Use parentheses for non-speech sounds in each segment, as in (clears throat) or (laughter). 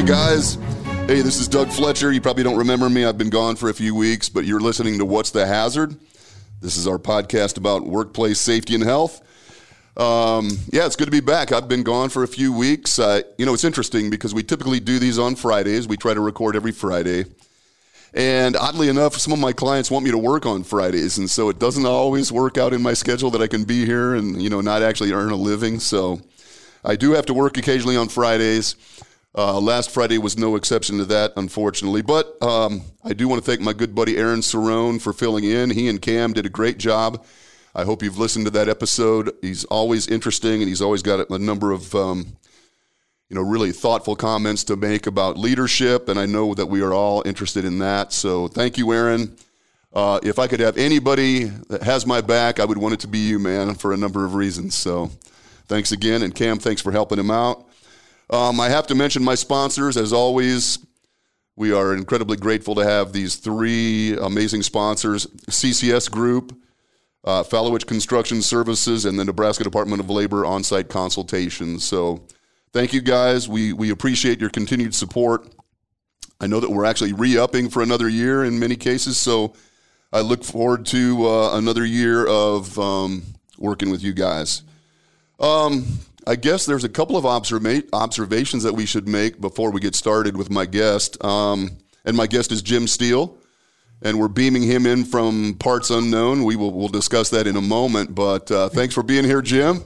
Hi, guys. Hey, this is Doug Fletcher. You probably don't remember me. I've been gone for a few weeks, but you're listening to What's the Hazard? This is our podcast about workplace safety and health. Um, yeah, it's good to be back. I've been gone for a few weeks. Uh, you know, it's interesting because we typically do these on Fridays. We try to record every Friday. And oddly enough, some of my clients want me to work on Fridays, and so it doesn't always work out in my schedule that I can be here and you know not actually earn a living. So I do have to work occasionally on Fridays. Uh, last Friday was no exception to that, unfortunately. But um, I do want to thank my good buddy Aaron Cerrone for filling in. He and Cam did a great job. I hope you've listened to that episode. He's always interesting, and he's always got a number of um, you know really thoughtful comments to make about leadership. And I know that we are all interested in that. So thank you, Aaron. Uh, if I could have anybody that has my back, I would want it to be you, man, for a number of reasons. So thanks again, and Cam, thanks for helping him out. Um, I have to mention my sponsors, as always. We are incredibly grateful to have these three amazing sponsors CCS Group, uh, Construction Services, and the Nebraska Department of Labor on site consultations. So, thank you guys. We, we appreciate your continued support. I know that we're actually re upping for another year in many cases. So, I look forward to uh, another year of um, working with you guys. Um, I guess there's a couple of observa- observations that we should make before we get started with my guest. Um, and my guest is Jim Steele, and we're beaming him in from parts unknown. We will we'll discuss that in a moment. But uh, thanks for being here, Jim.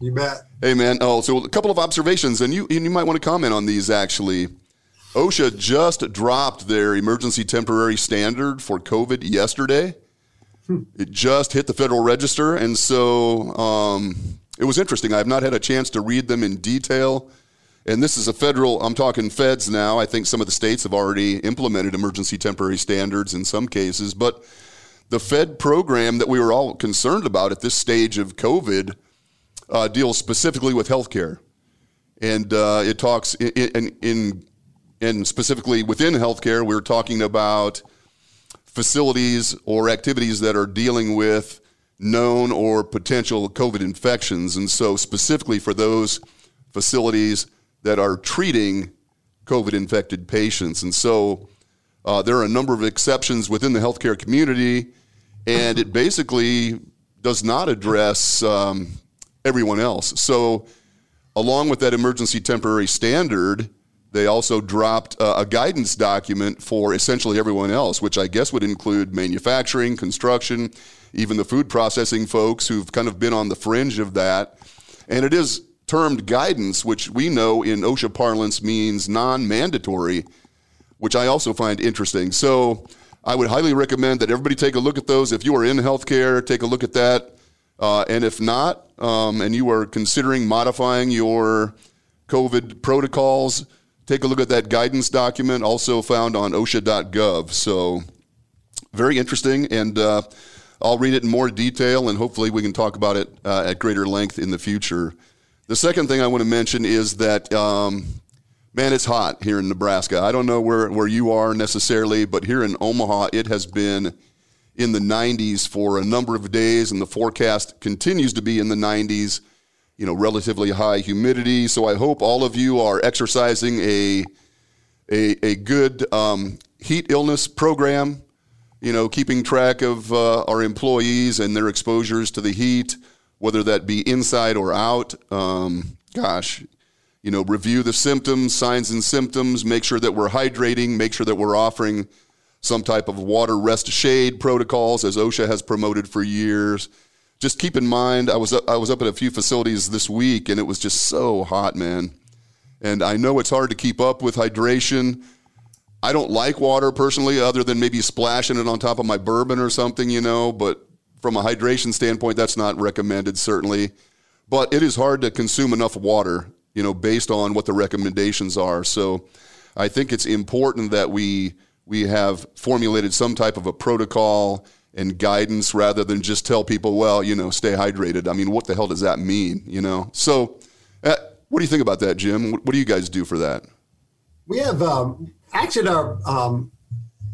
You bet. Hey, man. Oh, so a couple of observations, and you and you might want to comment on these actually. OSHA just dropped their emergency temporary standard for COVID yesterday. Hmm. It just hit the Federal Register, and so um, it was interesting. I have not had a chance to read them in detail. And this is a federal, I'm talking feds now. I think some of the states have already implemented emergency temporary standards in some cases. But the Fed program that we were all concerned about at this stage of COVID uh, deals specifically with healthcare. And uh, it talks in, in, in, and specifically within healthcare, we're talking about facilities or activities that are dealing with known or potential COVID infections. And so, specifically for those facilities that are treating COVID infected patients. And so, uh, there are a number of exceptions within the healthcare community, and it basically does not address um, everyone else. So, along with that emergency temporary standard, they also dropped uh, a guidance document for essentially everyone else, which I guess would include manufacturing, construction, even the food processing folks who've kind of been on the fringe of that. And it is termed guidance, which we know in OSHA parlance means non mandatory, which I also find interesting. So I would highly recommend that everybody take a look at those. If you are in healthcare, take a look at that. Uh, and if not, um, and you are considering modifying your COVID protocols, take a look at that guidance document, also found on OSHA.gov. So, very interesting. And uh, I'll read it in more detail, and hopefully we can talk about it uh, at greater length in the future. The second thing I want to mention is that, um, man, it's hot here in Nebraska. I don't know where, where you are necessarily, but here in Omaha, it has been in the 90s for a number of days, and the forecast continues to be in the 90s. You know, relatively high humidity. So I hope all of you are exercising a a, a good um, heat illness program you know, keeping track of uh, our employees and their exposures to the heat, whether that be inside or out. Um, gosh, you know, review the symptoms, signs and symptoms, make sure that we're hydrating, make sure that we're offering some type of water rest shade protocols as OSHA has promoted for years. Just keep in mind, I was up, I was up at a few facilities this week and it was just so hot, man. And I know it's hard to keep up with hydration I don't like water personally, other than maybe splashing it on top of my bourbon or something, you know. But from a hydration standpoint, that's not recommended, certainly. But it is hard to consume enough water, you know, based on what the recommendations are. So I think it's important that we we have formulated some type of a protocol and guidance rather than just tell people, well, you know, stay hydrated. I mean, what the hell does that mean, you know? So, uh, what do you think about that, Jim? What, what do you guys do for that? We have um, actually our um,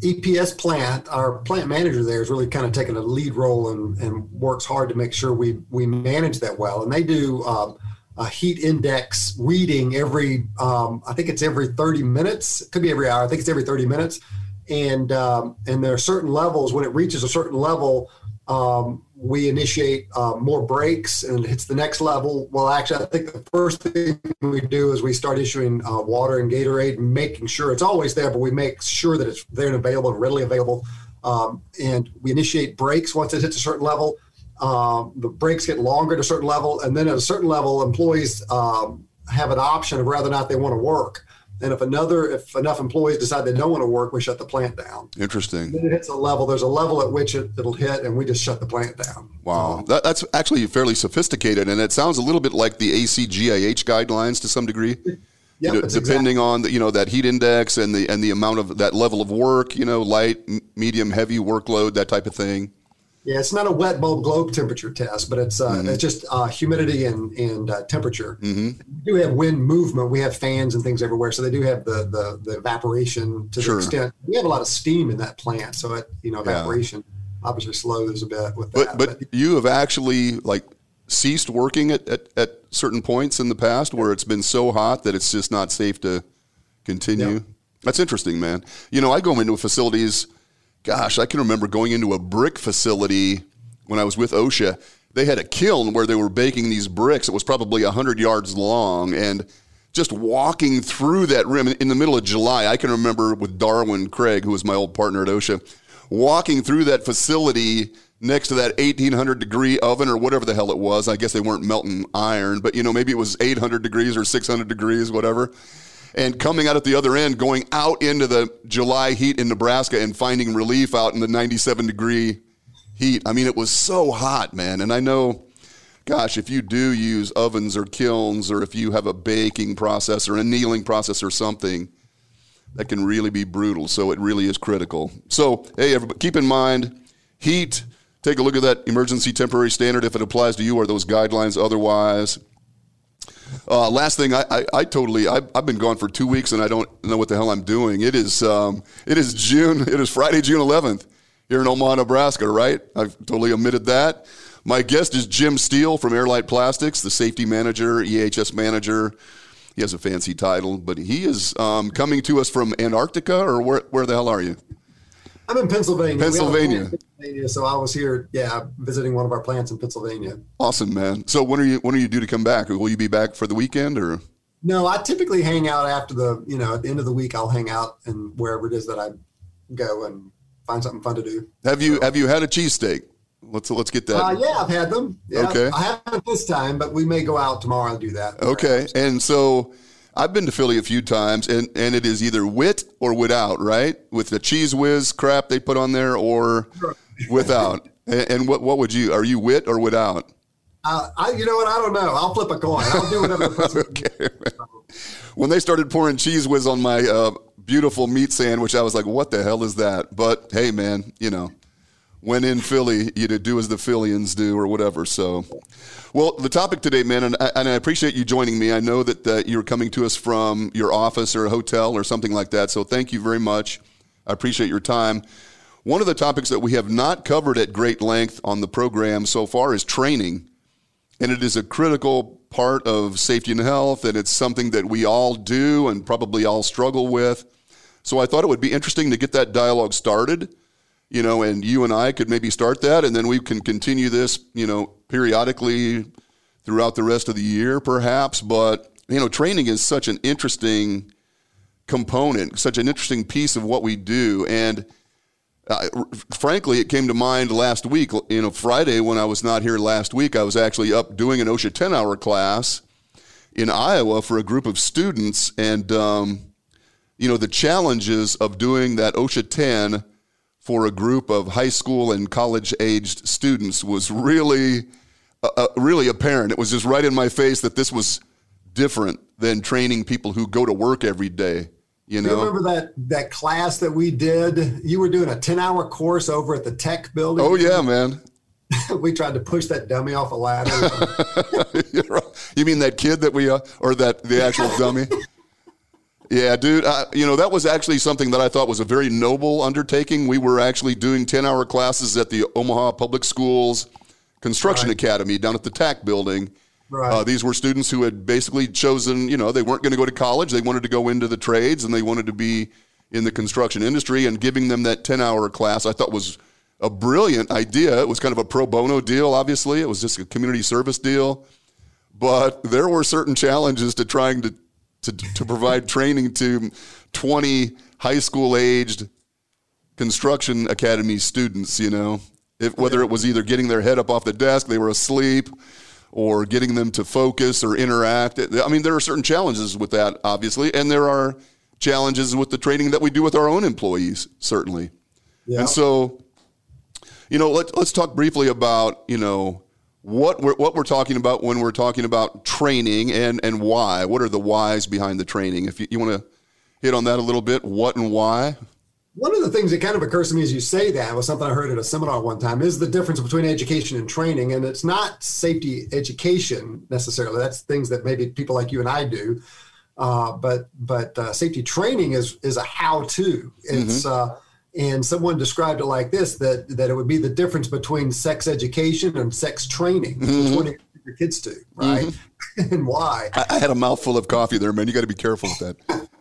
EPS plant, our plant manager there is really kind of taking a lead role and, and works hard to make sure we we manage that well. And they do um, a heat index reading every, um, I think it's every 30 minutes. It could be every hour. I think it's every 30 minutes. And um, and there are certain levels when it reaches a certain level, um, we initiate uh, more breaks and it hits the next level. Well, actually, I think the first thing we do is we start issuing uh, water and Gatorade, making sure it's always there, but we make sure that it's there and available and readily available. Um, and we initiate breaks once it hits a certain level. Um, the breaks get longer at a certain level, and then at a certain level, employees um, have an option of whether or not they want to work. And if another, if enough employees decide they don't want to work, we shut the plant down. Interesting. Then it hits a level. There's a level at which it, it'll hit, and we just shut the plant down. Wow, that, that's actually fairly sophisticated, and it sounds a little bit like the ACGIH guidelines to some degree. Yep, you know, depending on the, you know that heat index and the and the amount of that level of work, you know, light, medium, heavy workload, that type of thing. Yeah, it's not a wet bulb globe temperature test, but it's uh, Mm-hmm. it's just uh, humidity and and uh, temperature. We do have wind movement. We have fans and things everywhere, so they do have the the, the evaporation to Sure. the extent. We have a lot of steam in that plant, so it you know Yeah. evaporation obviously slows a bit with that. But but you have actually like ceased working at, at, at certain points in the past where it's been so hot that it's just not safe to continue. Yep. That's interesting, man. You know, I go into facilities. Gosh, I can remember going into a brick facility when I was with OSHA. They had a kiln where they were baking these bricks. It was probably hundred yards long, and just walking through that rim in the middle of July. I can remember with Darwin Craig, who was my old partner at OSHA, walking through that facility next to that 1800 degree oven or whatever the hell it was. I guess they weren't melting iron, but you know, maybe it was 800 degrees or 600 degrees, whatever. And coming out at the other end, going out into the July heat in Nebraska and finding relief out in the 97 degree heat. I mean, it was so hot, man. And I know, gosh, if you do use ovens or kilns, or if you have a baking process or annealing process or something, that can really be brutal. So it really is critical. So, hey, everybody, keep in mind heat. Take a look at that emergency temporary standard if it applies to you or those guidelines otherwise. Uh, last thing, I, I, I totally, I, I've been gone for two weeks and I don't know what the hell I'm doing. It is, um, it is June, (laughs) it is Friday, June 11th here in Omaha, Nebraska, right? I've totally omitted that. My guest is Jim Steele from Airlite Plastics, the safety manager, EHS manager. He has a fancy title, but he is um, coming to us from Antarctica, or where, where the hell are you? I'm in Pennsylvania. We have a Pennsylvania. Pennsylvania. So I was here, yeah, visiting one of our plants in Pennsylvania. Awesome, man. So when are you when are you due to come back? Will you be back for the weekend or? No, I typically hang out after the, you know, at the end of the week, I'll hang out and wherever it is that I go and find something fun to do. Have you have you had a cheesesteak? Let's let's get that. Uh, yeah, I've had them. Yeah, Okay. I haven't this time, but we may go out tomorrow and do that. Okay, and so I've been to Philly a few times, and and it is either wit or without, right? With the Cheez Whiz crap they put on there, or without. (laughs) And, and what what would you? Are you wit or without? Uh, I, you know what? I don't know. I'll flip a coin. I'll do whatever the (laughs) person. Okay. When they started pouring Cheez Whiz on my uh, beautiful meat sandwich, I was like, "What the hell is that?" But hey, man, you know, when in Philly, you do as the Phillians do, or whatever. So, well, the topic today, man, and I, and I appreciate you joining me. I know that uh, you're coming to us from your office or a hotel or something like that. So, thank you very much. I appreciate your time. One of the topics that we have not covered at great length on the program so far is training and it is a critical part of safety and health, and it's something that we all do and probably all struggle with. So I thought it would be interesting to get that dialogue started, you know, and you and I could maybe start that, and then we can continue this, you know, periodically throughout the rest of the year, perhaps. But you know, training is such an interesting component, such an interesting piece of what we do, and uh, frankly, it came to mind last week. You know, Friday when I was not here last week, I was actually up doing an OSHA 10 hour class in Iowa for a group of students. And, um, you know, the challenges of doing that OSHA 10 for a group of high school and college aged students was really, uh, really apparent. It was just right in my face that this was different than training people who go to work every day. You You know, remember that that class that we did? You were doing a ten hour course over at the tech building. oh yeah, man. (laughs) we tried to push that dummy off a ladder. (laughs) You mean that kid that we, uh, or that the actual (laughs) dummy? Yeah, dude. Uh, you know that was actually something that I thought was a very noble undertaking. We were actually doing ten-hour classes at the Omaha Public Schools Construction Right. Academy down at the TAC building, Right. Uh, these were students who had basically chosen, you know, they weren't going to go to college. They wanted to go into the trades and they wanted to be in the construction industry. And giving them that 10 hour class, I thought was a brilliant idea. It was kind of a pro bono deal, obviously. It was just a community service deal. But there were certain challenges to trying to, to, to provide training to 20 high school aged construction academy students, you know, if, whether it was either getting their head up off the desk, they were asleep, or getting them to focus or interact. I mean, there are certain challenges with that, obviously, and there are challenges with the training that we do with our own employees, certainly. Yeah. And so, you know, let, let's talk briefly about, you know, what we're, what we're talking about when we're talking about training and, and why. What are the whys behind the training? If you, you want to hit on that a little bit, what and why? One of the things that kind of occurs to me as you say that was something I heard at a seminar one time is the difference between education and training. And it's not safety education necessarily. That's things that maybe people like you and I do. Uh, but but uh, safety training is is a how to. It's mm-hmm. uh, and someone described it like this that that it would be the difference between sex education and sex training. Mm-hmm. Which one do your kids do, right? Mm-hmm. (laughs) and why? I, I, had a mouthful of coffee there, man. You got to be careful with that. (laughs)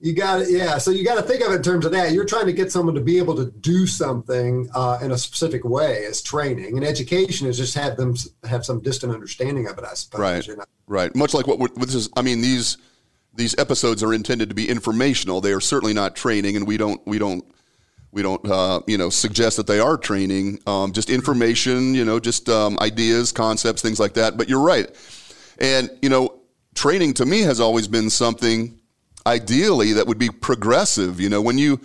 you got it yeah so you got to think of it in terms of that. You're trying to get someone to be able to do something uh, in a specific way as training. And education is just have them have some distant understanding of it i suppose right. you know? right. Much like what this is i mean these these episodes are intended to be informational. They are certainly not training and we don't we don't we don't uh, you know suggest that they are training. Um, just information you know just um, ideas concepts things like that. But you're right. And you know training to me has always been something ideally that would be progressive. You know, when you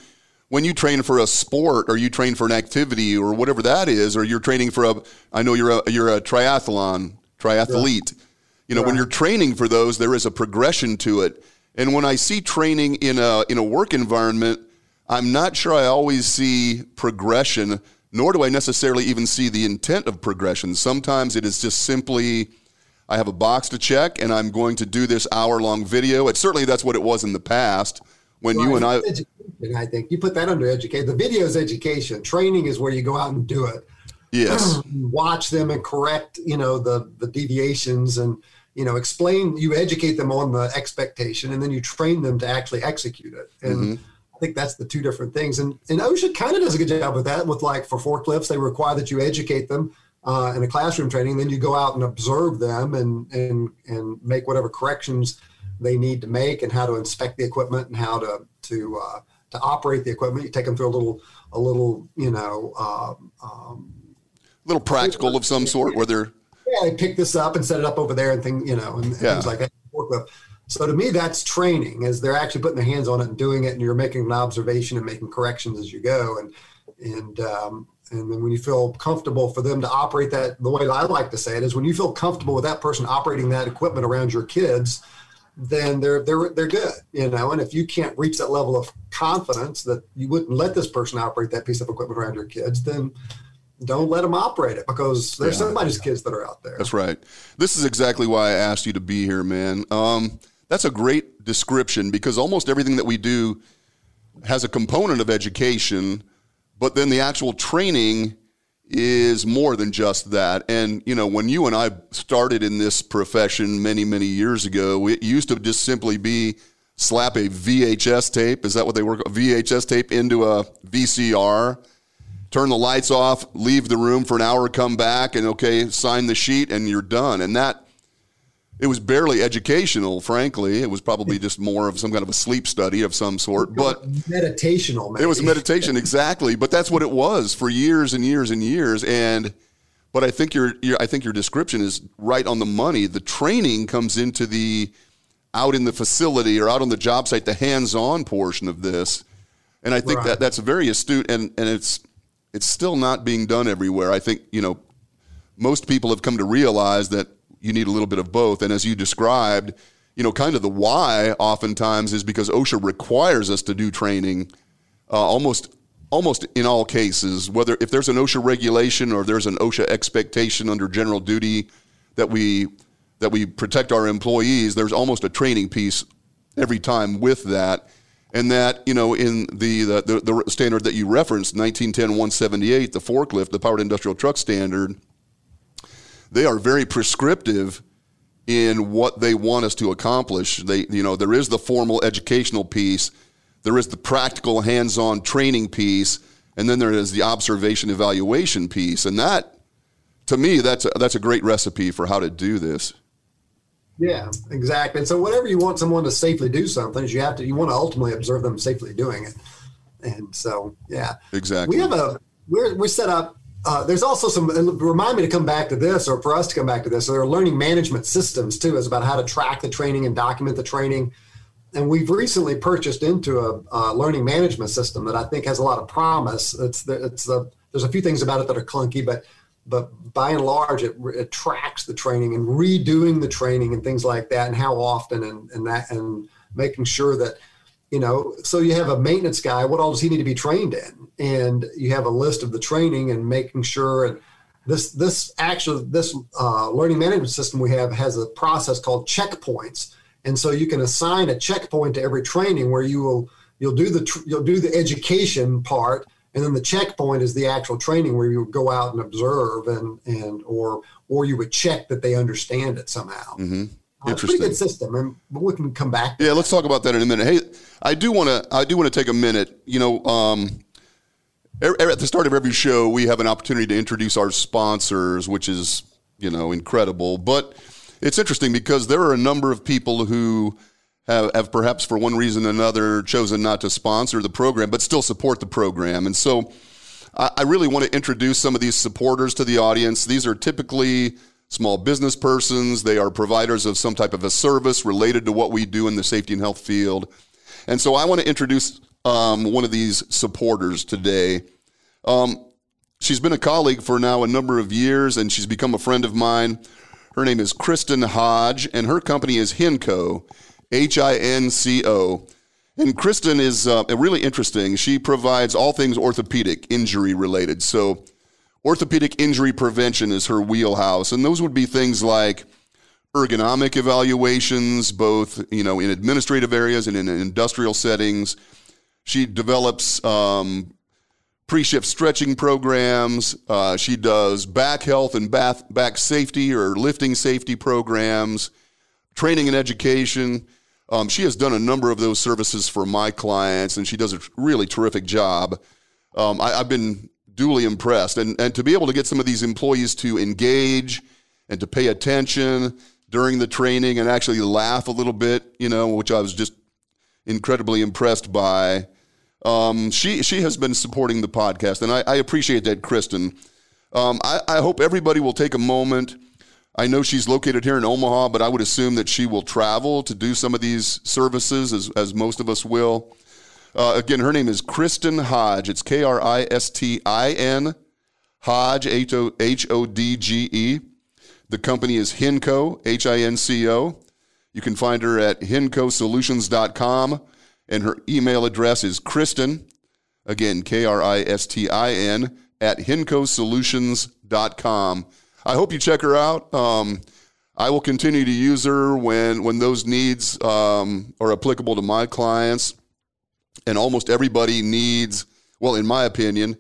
when you train for a sport or you train for an activity or whatever that is, or you're training for a, I know you're a you're a triathlon triathlete. Yeah. You know, when you're training for those, there is a progression to it. And when I see training in a in a work environment, I'm not sure I always see progression, nor do I necessarily even see the intent of progression. Sometimes it is just simply I have a box to check, and I'm going to do this hour long video. It certainly that's what it was in the past when well, you and I. Education, I think you put that under education. The video is education. Training is where you go out and do it. Yes. (clears throat) Watch them and correct, you know, the the deviations and you know explain. You educate them on the expectation, and then you train them to actually execute it. And mm-hmm. I think that's the two different things. And and OSHA kind of does a good job with that. With like for forklifts, they require that you educate them uh, in a classroom training. Then you go out and observe them and and and make whatever corrections they need to make and how to inspect the equipment and how to to uh, to operate the equipment. You take them through a little a little you know um, um, little practical of some sort where they're yeah they pick this up and set it up over there and thing you know and, and yeah. things like that. So to me, that's training, as they're actually putting their hands on it and doing it, and you're making an observation and making corrections as you go. And and um, and then when you feel comfortable for them to operate that, the way I like to say it is when you feel comfortable with that person operating that equipment around your kids, then they're they're they're good, you know. And if you can't reach that level of confidence that you wouldn't let this person operate that piece of equipment around your kids, then don't let them operate it because there's yeah. somebody's kids that are out there. That's right. This is exactly why I asked you to be here, man. Um, that's a great description because almost everything that we do has a component of education but then the actual training is more than just that. And, you know, when you and I started in this profession many, many years ago, it used to just simply be slap a VHS tape. Is that what they work? VHS tape into a VCR, turn the lights off, leave the room for an hour, come back, and okay, sign the sheet, and you're done. And that it was barely educational, frankly. It was probably just more of some kind of a sleep study of some sort. But meditational. Maybe. It was meditation, exactly. But that's what it was for years and years and years. And but I think your, your I think your description is right on the money. The training comes into the out in the facility or out on the job site, the hands-on portion of this. And I think right. that that's very astute, and and it's it's still not being done everywhere. I think you know most people have come to realize that you need a little bit of both. And as you described, you know, kind of the why oftentimes is because OSHA requires us to do training uh, almost almost in all cases, whether if there's an OSHA regulation or there's an OSHA expectation under general duty that we that we protect our employees, there's almost a training piece every time with that. And that, you know, in the, the, the, standard that you referenced, 1910 178, the forklift, the powered industrial truck standard, they are very prescriptive in what they want us to accomplish. They, you know, there is the formal educational piece, there is the practical hands-on training piece, and then there is the observation evaluation piece. And that, to me, that's a, that's a great recipe for how to do this. Yeah, exactly. And so, whenever you want someone to safely do something, is you have to you want to ultimately observe them safely doing it. And so, yeah, exactly. We have a we're we're set up. Uh, there's also some remind me to come back to this, or for us to come back to this. So there are learning management systems too, is about how to track the training and document the training. And we've recently purchased into a, learning management system that I think has a lot of promise. It's it's the, there's a few things about it that are clunky, but but by and large, it, it tracks the training and redoing the training and things like that, and how often, and, and that, and making sure that, you know, so you have a maintenance guy. What all does he need to be trained in? And you have a list of the training and making sure. And this this actually this uh, learning management system we have has a process called checkpoints, and so you can assign a checkpoint to every training where you will you'll do the you'll do the education part and then the checkpoint is the actual training where you would go out and observe and and or or you would check that they understand it somehow. Mm-hmm. It's a pretty good system, and we can come back. Yeah, let's talk about that in a minute. Hey, I do want to I do want to take a minute. You know, um, at the start of every show, we have an opportunity to introduce our sponsors, which is you know incredible. But it's interesting because there are a number of people who have, have perhaps for one reason or another chosen not to sponsor the program, but still support the program. And so I, I really want to introduce some of these supporters to the audience. These are typically small business persons, they are providers of some type of a service related to what we do in the safety and health field. And so I want to introduce um, one of these supporters today. Um, she's been a colleague for now a number of years, and she's become a friend of mine. Her name is Kristin Hodge, and her company is Hinco. H I N C O. And Kristin is uh, really interesting. She provides all things orthopedic injury related. So, orthopedic injury prevention is her wheelhouse, and those would be things like ergonomic evaluations, both you know in administrative areas and in industrial settings. She develops um, pre-shift stretching programs. Uh, she does back health and back back safety or lifting safety programs, training and education. Um, she has done a number of those services for my clients, and she does a really terrific job. Um, I, have been duly impressed, and and to be able to get some of these employees to engage and to pay attention during the training and actually laugh a little bit, you know, which I was just incredibly impressed by. Um, she she has been supporting the podcast, and I, I appreciate that, Kristin. Um, I, I hope everybody will take a moment I know she's located here in Omaha, but I would assume that she will travel to do some of these services, as, as most of us will. Uh, again, her name is Kristin Hodge. It's K R I S T I N, Hodge, H O D G E. The company is Hinco, H I N C O. You can find her at hincosolutions.com, and her email address is Kristin, again, K R I S T I N, at hincosolutions.com. I hope you check her out. Um, I will continue to use her when when those needs um, are applicable to my clients. And almost everybody needs, well, in my opinion,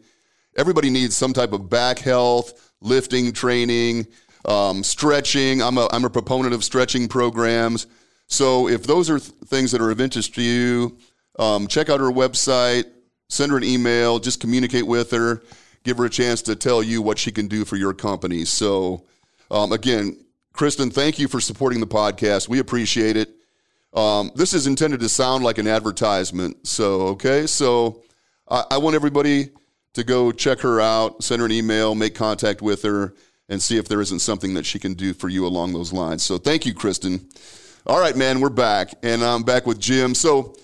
everybody needs some type of back health, lifting training, um, stretching. I'm a I'm a proponent of stretching programs. So if those are th- things that are of interest to you, um, check out her website, send her an email, just communicate with her give her a chance to tell you what she can do for your company. So, um, again, Kristin, thank you for supporting the podcast. We appreciate it. Um, this is intended to sound like an advertisement. So, okay. So, I, I want everybody to go check her out, send her an email, make contact with her, and see if there isn't something that she can do for you along those lines. So, thank you, Kristin. All right, man, we're back, and I'm back with Jim. So,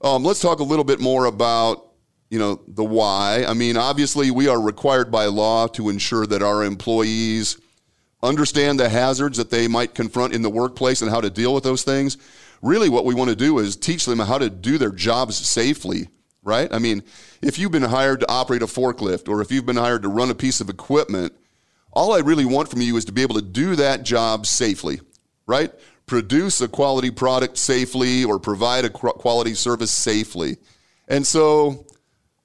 um, let's talk a little bit more about you know, the why. I mean, obviously, we are required by law to ensure that our employees understand the hazards that they might confront in the workplace and how to deal with those things. Really, what we want to do is teach them how to do their jobs safely, right? I mean, if you've been hired to operate a forklift or if you've been hired to run a piece of equipment, all I really want from you is to be able to do that job safely, right? Produce a quality product safely or provide a quality service safely. And so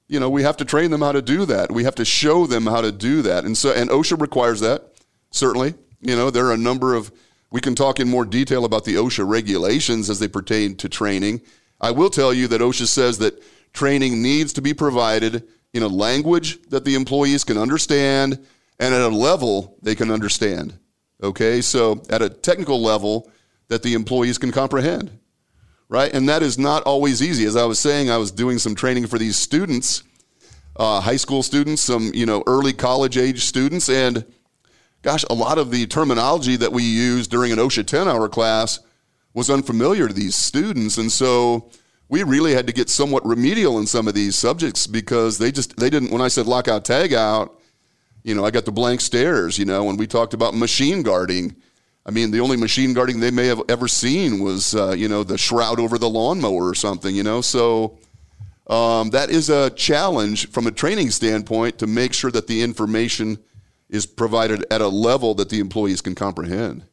you know, we have to train them how to do that. We have to show them how to do that. And so, and OSHA requires that, certainly. You know, there are a number of We can talk in more detail about the OSHA regulations as they pertain to training. I will tell you that OSHA says that training needs to be provided in a language that the employees can understand and at a level they can understand. Okay, so at a technical level that the employees can comprehend, right? And that is not always easy. As I was saying, I was doing some training for these students, uh, high school students, some you know early college age students, and gosh, a lot of the terminology that we use during an OSHA 10 hour class was unfamiliar to these students, and so we really had to get somewhat remedial in some of these subjects because they just they didn't when I said lockout tag out, you know, I got the blank stares, you know, when we talked about machine guarding. I mean, the only machine guarding they may have ever seen was, uh, you know, the shroud over the lawnmower or something, you know. So um, that is a challenge from a training standpoint to make sure that the information is provided at a level that the employees can comprehend.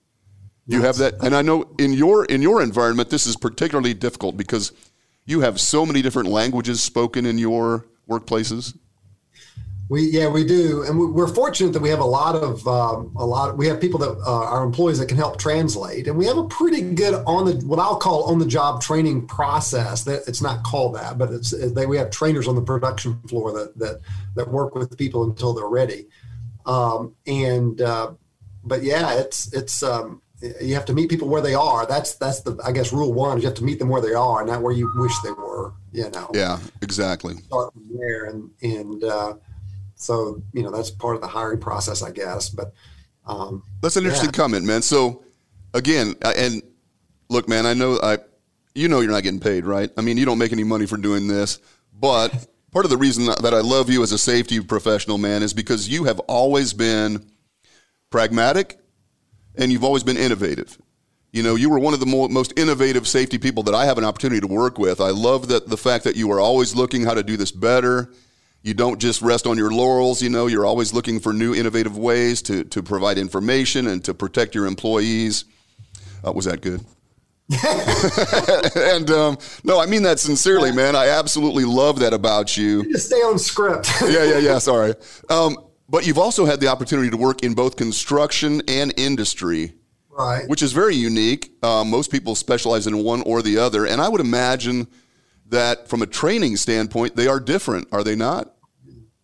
You have that, and I know in your in your environment this is particularly difficult because you have so many different languages spoken in your workplaces. We yeah we do, and we're fortunate that we have a lot of um, a lot. we have people that uh, our employees that can help translate, and we have a pretty good on the what I'll call on the job training process. That it's not called that, but it's they we have trainers on the production floor that that that work with people until they're ready. Um, and uh, but yeah, it's it's um, you have to meet people where they are. That's that's the I guess rule one is you have to meet them where they are, not where you wish they were. You know. Yeah, exactly. Start from there, and and uh, so you know that's part of the hiring process, I guess. But um, that's an interesting comment, man. So again, and look, man, I know I, you know, you're not getting paid, right? I mean, you don't make any money for doing this, but (laughs) part of the reason that I love you as a safety professional, man, is because you have always been pragmatic and you've always been innovative. You know, you were one of the mo- most innovative safety people that I have an opportunity to work with. I love that the fact that you are always looking how to do this better. You don't just rest on your laurels. You know, you're always looking for new innovative ways to to provide information and to protect your employees. Uh, was that good? (laughs) and um, no, I mean that sincerely, man. I absolutely love that about you. you stay on script. (laughs) yeah, yeah, yeah. Sorry. Um, but you've also had the opportunity to work in both construction and industry, right? Which is very unique. Uh, most people specialize in one or the other, and I would imagine that from a training standpoint, they are different, are they not?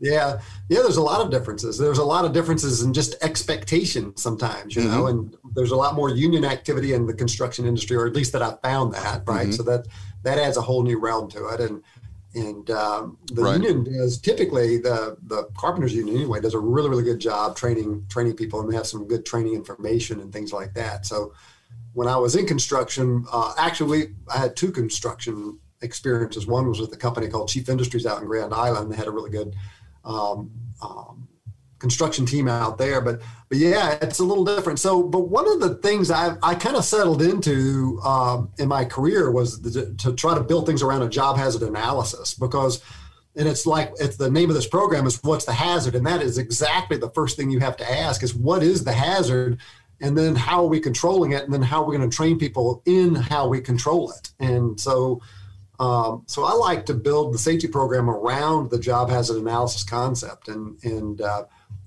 Yeah, yeah. There's a lot of differences. There's a lot of differences in just expectation sometimes, you mm-hmm. know. And there's a lot more union activity in the construction industry, or at least that I found that right. Mm-hmm. So that that adds a whole new realm to it. And and um, the right. union does typically the the carpenters union anyway does a really really good job training training people and they have some good training information and things like that so when i was in construction uh, actually i had two construction experiences one was with a company called chief industries out in grand island they had a really good um, um, construction team out there. But but yeah, it's a little different. So, but one of the things I I kind of settled into um, in my career was to, to try to build things around a job hazard analysis because. And it's like it's the name of this program is what's the hazard, and that is exactly the first thing you have to ask is what is the hazard, and then how are we controlling it, and then how are we going to train people in how we control it. And so, um, so I like to build the safety program around the job hazard analysis concept, and and uh,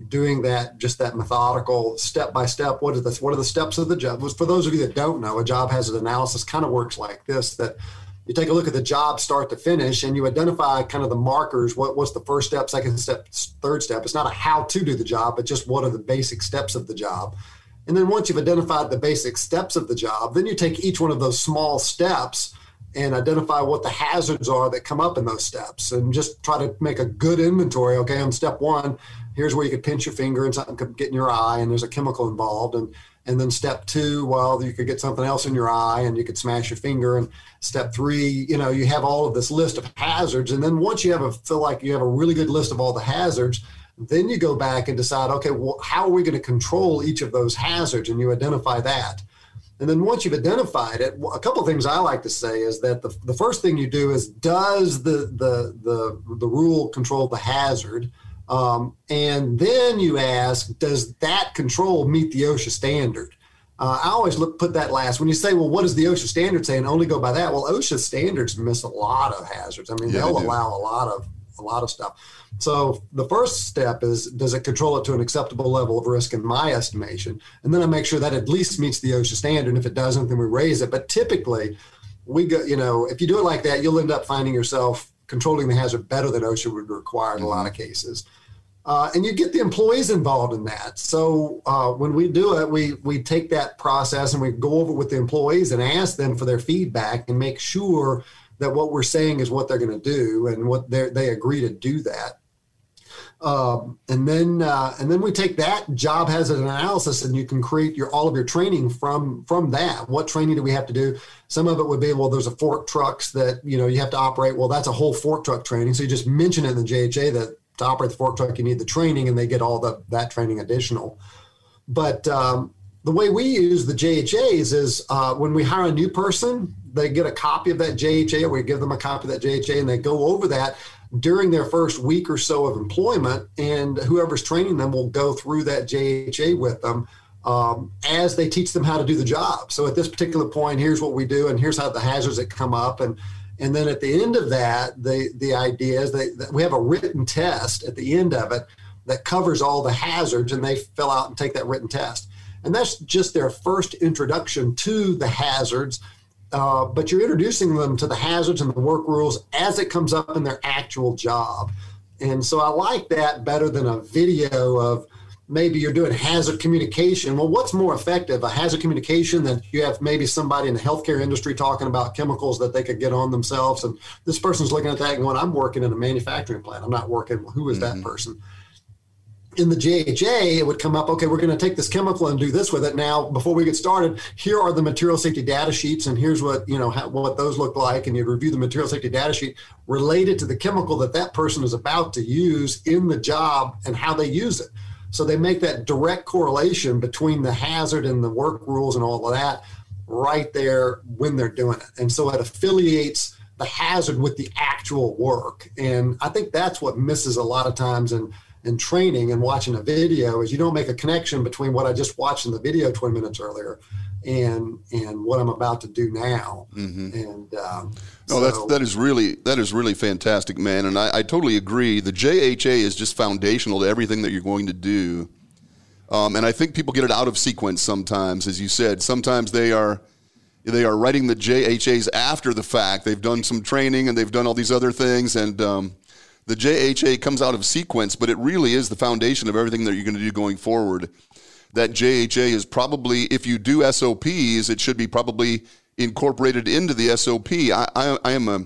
doing that just that methodical step by step. What are the what are the steps of the job? For those of you that don't know a job hazard analysis kind of works like this that you take a look at the job start to finish and you identify kind of the markers. What, what's the first step second step third step? It's not a how to do the job but just what are the basic steps of the job. And then once you've identified the basic steps of the job then you take each one of those small steps and identify what the hazards are that come up in those steps and just try to make a good inventory. Okay on step one here's where you could pinch your finger and something could get in your eye and there's a chemical involved. And and then step two well you could get something else in your eye and you could smash your finger. And step three you know you have all of this list of hazards. And then once you have a feel like you have a really good list of all the hazards then you go back and decide okay well how are we going to control each of those hazards? And you identify that and then once you've identified it, a couple of things I like to say is that the, the first thing you do is does the the the, the rule control the hazard? Um, and then you ask, does that control meet the OSHA standard? Uh, I always look put that last. When you say, well, what does the OSHA standard say, and only go by that? Well, OSHA standards miss a lot of hazards. I mean, yeah, they'll they allow a lot of a lot of stuff. So the first step is does it control it to an acceptable level of risk in my estimation? And then I make sure that at least meets the OSHA standard. And if it doesn't, then we raise it. But typically, we go, you know, if you do it like that, you'll end up finding yourself controlling the hazard better than OSHA would require in a lot of cases. Uh, and you get the employees involved in that. So uh, when we do it, we we take that process and we go over with the employees and ask them for their feedback and make sure that what we're saying is what they're going to do and what they they agree to do that. Um, and then uh, and then we take that job hazard analysis and you can create your all of your training from from that. What training do we have to do? Some of it would be well, there's a fork trucks that you know you have to operate. Well, that's a whole fork truck training. So you just mention it in the JHA that to operate the fork truck, you need the training, and they get all the that training additional. But um, the way we use the JHAs is uh, when we hire a new person, they get a copy of that JHA, or we give them a copy of that JHA, and they go over that during their first week or so of employment, and whoever's training them will go through that JHA with them. Um, as they teach them how to do the job. So at this particular point, here's what we do, and here's how the hazards that come up, and and then at the end of that, the the idea is that we have a written test at the end of it that covers all the hazards, and they fill out and take that written test. And that's just their first introduction to the hazards. Uh, but you're introducing them to the hazards and the work rules as it comes up in their actual job. And so I like that better than a video of maybe you're doing hazard communication. Well, what's more effective? A hazard communication that you have maybe somebody in the healthcare industry talking about chemicals that they could get on themselves. And this person's looking at that and going, I'm working in a manufacturing plant. I'm not working. Who is mm-hmm. that person? In the JHA, it would come up, okay, we're going to take this chemical and do this with it. Now, before we get started, here are the material safety data sheets, and here's what, you know, how, what those look like. And you review the material safety data sheet related to the chemical that that person is about to use in the job and how they use it. So they make that direct correlation between the hazard and the work rules and all of that right there when they're doing it. And so it affiliates the hazard with the actual work. And I think that's what misses a lot of times in in training and watching a video is you don't make a connection between what I just watched in the video 20 minutes earlier and and what I'm about to do now. Mm-hmm. And um, no, so, that's that is really that is really fantastic, man. And I, I, totally agree. The JHA is just foundational to everything that you're going to do. Um, and I think people get it out of sequence sometimes, as you said. Sometimes they are they are writing the JHAs after the fact. They've done some training and they've done all these other things, and um, the JHA comes out of sequence. But it really is the foundation of everything that you're going to do going forward that JHA is probably, if you do SOPs, it should be probably incorporated into the SOP. I, I, I am a,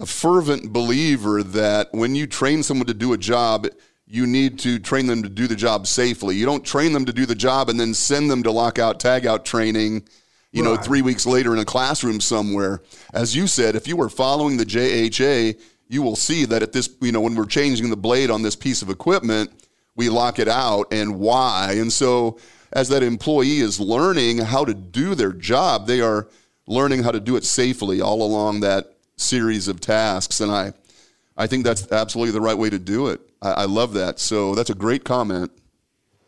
a fervent believer that when you train someone to do a job, you need to train them to do the job safely. You don't train them to do the job and then send them to lockout, tagout training, you right. know, three weeks later in a classroom somewhere. As you said, if you were following the JHA, you will see that at this, you know, when we're changing the blade on this piece of equipment, we lock it out and why. And so, as that employee is learning how to do their job, they are learning how to do it safely all along that series of tasks. And I, I think that's absolutely the right way to do it. I, I love that. So that's a great comment.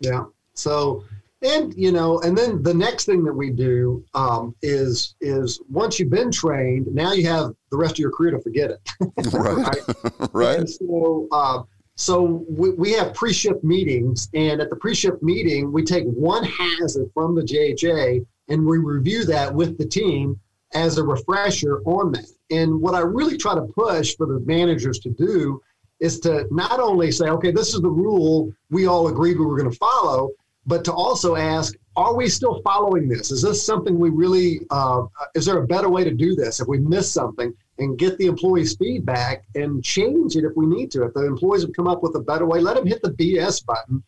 Yeah. So, and you know, and then the next thing that we do um, is is once you've been trained, now you have the rest of your career to forget it. (laughs) right. (laughs) right. (laughs) right. And so. Uh, so we, we have pre-shift meetings, and at the pre-shift meeting, we take one hazard from the JHA and we review that with the team as a refresher on that. And what I really try to push for the managers to do is to not only say, okay, this is the rule we all agreed we were going to follow, but to also ask, are we still following this? Is this something we really, uh, is there a better way to do this if we miss something? and get the employees' feedback and change it if we need to. If the employees have come up with a better way, let them hit the BS button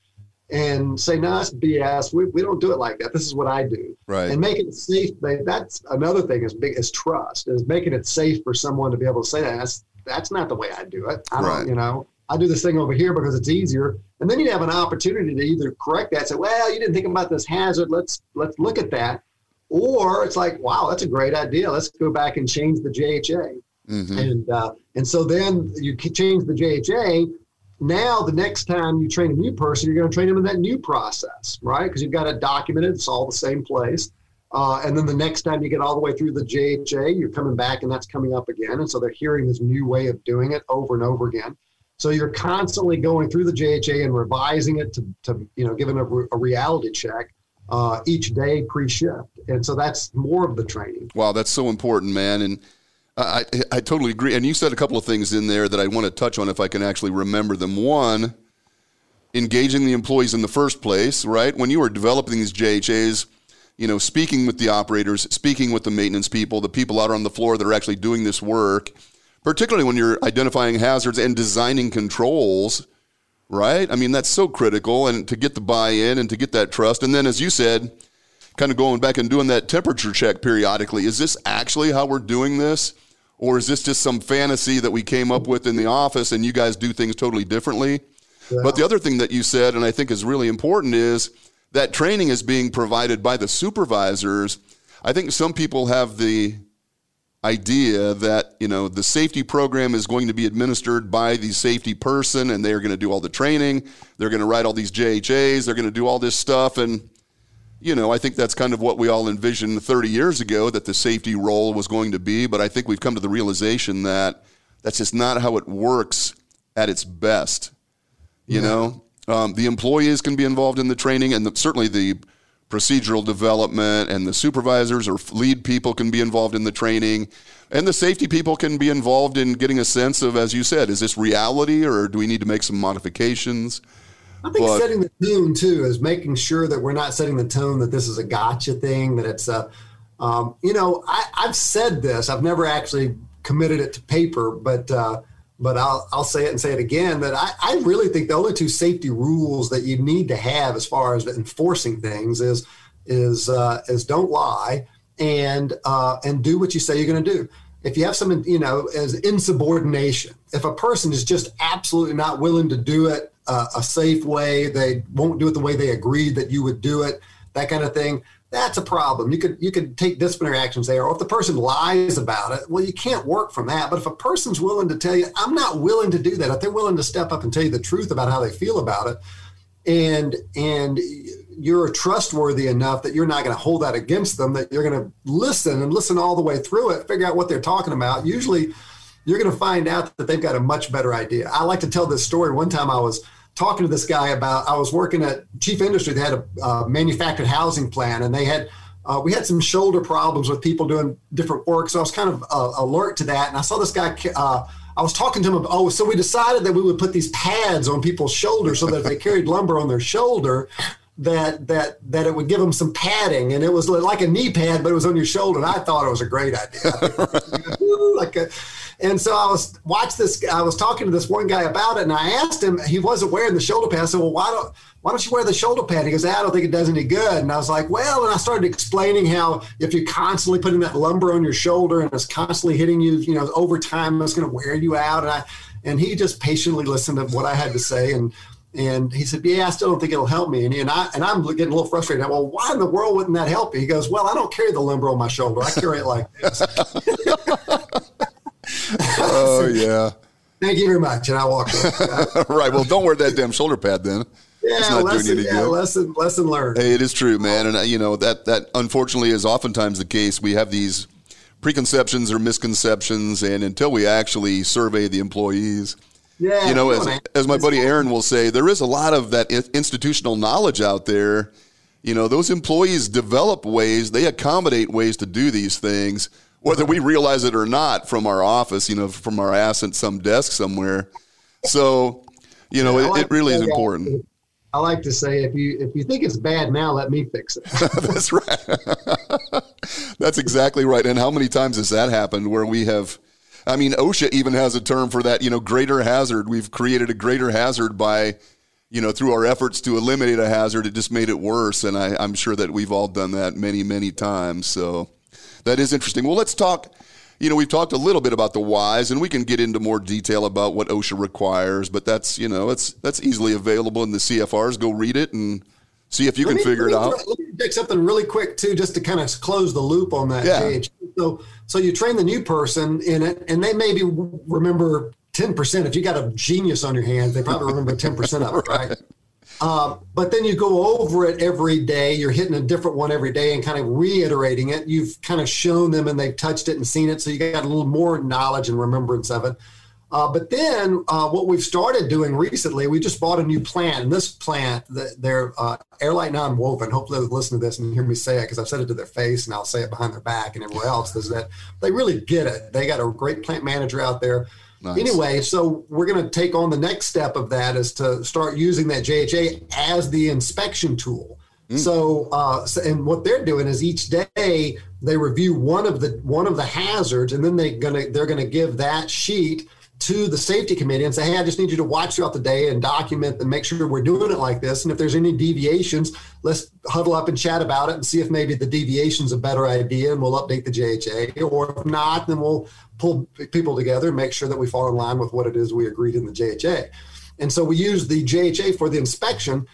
and say, no, it's BS. We, we don't do it like that. This is what I do. Right. And making it safe. That's another thing is big is trust, is making it safe for someone to be able to say that. That's, that's not the way I do it. I don't, right. you know, I do this thing over here because it's easier. And then you have an opportunity to either correct that, say, well, you didn't think about this hazard. Let's, let's look at that or it's like, wow, that's a great idea. Let's go back and change the JHA. Mm-hmm. And uh, and so then you change the JHA. Now the next time you train a new person, you're going to train them in that new process, right? Because you've got it documented. It's all the same place. Uh, and then the next time you get all the way through the JHA, you're coming back and that's coming up again. And so they're hearing this new way of doing it over and over again. So you're constantly going through the JHA and revising it to, to you know, giving a, a reality check uh, each day pre-shift. And so that's more of the training. Wow, that's so important, man. And I, I totally agree. And you said a couple of things in there that I want to touch on if I can actually remember them. One, engaging the employees in the first place, right? When you were developing these JHAs, you know, speaking with the operators, speaking with the maintenance people, the people out on the floor that are actually doing this work, particularly when you're identifying hazards and designing controls, right? I mean, that's so critical. And to get the buy in and to get that trust. And then, as you said, kind of going back and doing that temperature check periodically. Is this actually how we're doing this? Or is this just some fantasy that we came up with in the office and you guys do things totally differently? Yeah. But the other thing that you said, and I think is really important, is that training is being provided by the supervisors. I think some people have the idea that you know the safety program is going to be administered by the safety person and they're going to do all the training they're going to write all these jhas they're going to do all this stuff and you know i think that's kind of what we all envisioned 30 years ago that the safety role was going to be but i think we've come to the realization that that's just not how it works at its best you yeah. know um, the employees can be involved in the training and the, certainly the procedural development, and the supervisors or lead people can be involved in the training, and the safety people can be involved in getting a sense of, as you said, is this reality or do we need to make some modifications? I think but, setting the tone too is making sure that we're not setting the tone that this is a gotcha thing, that it's a, um, you know, I, have said this, I've never actually committed it to paper, but uh, but I'll, I'll say it and say it again that I, I really think the only two safety rules that you need to have as far as enforcing things is is uh, is don't lie and uh, and do what you say you're going to do. If you have some, you know, as insubordination, if a person is just absolutely not willing to do it uh, a safe way, they won't do it the way they agreed that you would do it, that kind of thing that's a problem. You could you could take disciplinary actions there, or if the person lies about it, well, you can't work from that. But if a person's willing to tell you, I'm not willing to do that, if they're willing to step up and tell you the truth about how they feel about it, and and you're trustworthy enough that you're not going to hold that against them, that you're going to listen and listen all the way through it, figure out what they're talking about. Usually, you're going to find out that they've got a much better idea. I like to tell this story. One time, I was talking to this guy about I was working at Chief Industry. They had a uh, manufactured housing plan, and they had uh, we had some shoulder problems with people doing different work. So I was kind of uh, alert to that, and I saw this guy. Uh, I was talking to him. About, oh, so we decided that we would put these pads on people's shoulders so that if they (laughs) carried lumber on their shoulder, that that that it would give them some padding, and it was like a knee pad, but it was on your shoulder. And I thought it was a great idea, (laughs) like a and so I was watch this. I was talking to this one guy about it, and I asked him. He wasn't wearing the shoulder pad. I said, "Well, why don't why don't you wear the shoulder pad?" He goes, "I don't think it does any good." And I was like, "Well," and I started explaining how if you're constantly putting that lumber on your shoulder and it's constantly hitting you, you know, over time, it's going to wear you out. And I and he just patiently listened to what I had to say and. And he said, "Yeah, I still don't think it'll help me." And, he, and I and I'm getting a little frustrated. Well, why in the world wouldn't that help? He goes, "Well, I don't carry the lumber on my shoulder. I carry it like this." (laughs) (laughs) oh yeah. Thank you very much. And I walked (laughs) right. Well, don't wear that damn shoulder pad then. Yeah, it's not lesson, doing any yeah, good. lesson, lesson learned. Hey, it is true, man. And uh, you know that that unfortunately is oftentimes the case. We have these preconceptions or misconceptions, and until we actually survey the employees, yeah, you know, as, as my buddy Aaron will say, there is a lot of that institutional knowledge out there. You know, those employees develop ways, they accommodate ways to do these things whether we realize it or not from our office, you know, from our ass at some desk somewhere. So, you know, yeah, it, like it, really is uh, important. I like to say, if you if you think it's bad now, let me fix it. (laughs) That's right. (laughs) That's exactly right. And how many times has that happened where we have? I mean, OSHA even has a term for that. You know, greater hazard. We've created a greater hazard by, you know, through our efforts to eliminate a hazard. It just made it worse. And I, I'm sure that we've all done that many, many times. So that is interesting. Well, let's talk. You know, we've talked a little bit about the whys, and we can get into more detail about what OSHA requires. But that's you know, it's that's easily available in the CFRs. Go read it and see if you let can me, figure it out. Let me take something really quick too, just to kind of close the loop on that. Yeah. So, so you train the new person in it, and they maybe remember ten percent. If you got a genius on your hands, they probably remember ten percent of it, right? (laughs) Uh, but then you go over it every day. You're hitting a different one every day and kind of reiterating it. You've kind of shown them and they've touched it and seen it. So you got a little more knowledge and remembrance of it. Uh, but then uh, what we've started doing recently, we just bought a new plant. And this plant, the, they're uh, Airlite Non-Woven. Hopefully they'll listen to this and hear me say it because I've said it to their face and I'll say it behind their back and everywhere else. Is that they really get it. They got a great plant manager out there. Nice. Anyway, so we're going to take on the next step of that is to start using that JHA as the inspection tool. Mm. So, uh, so, and what they're doing is each day they review one of the one of the hazards, and then they're gonna they're going to give that sheet to the safety committee and say, hey, I just need you to watch throughout the day and document and make sure we're doing it like this. And if there's any deviations, let's huddle up and chat about it and see if maybe the deviation's a better idea and we'll update the JHA. Or if not, then we'll pull people together and make sure that we fall in line with what it is we agreed in the JHA. And so we use the JHA for the inspection.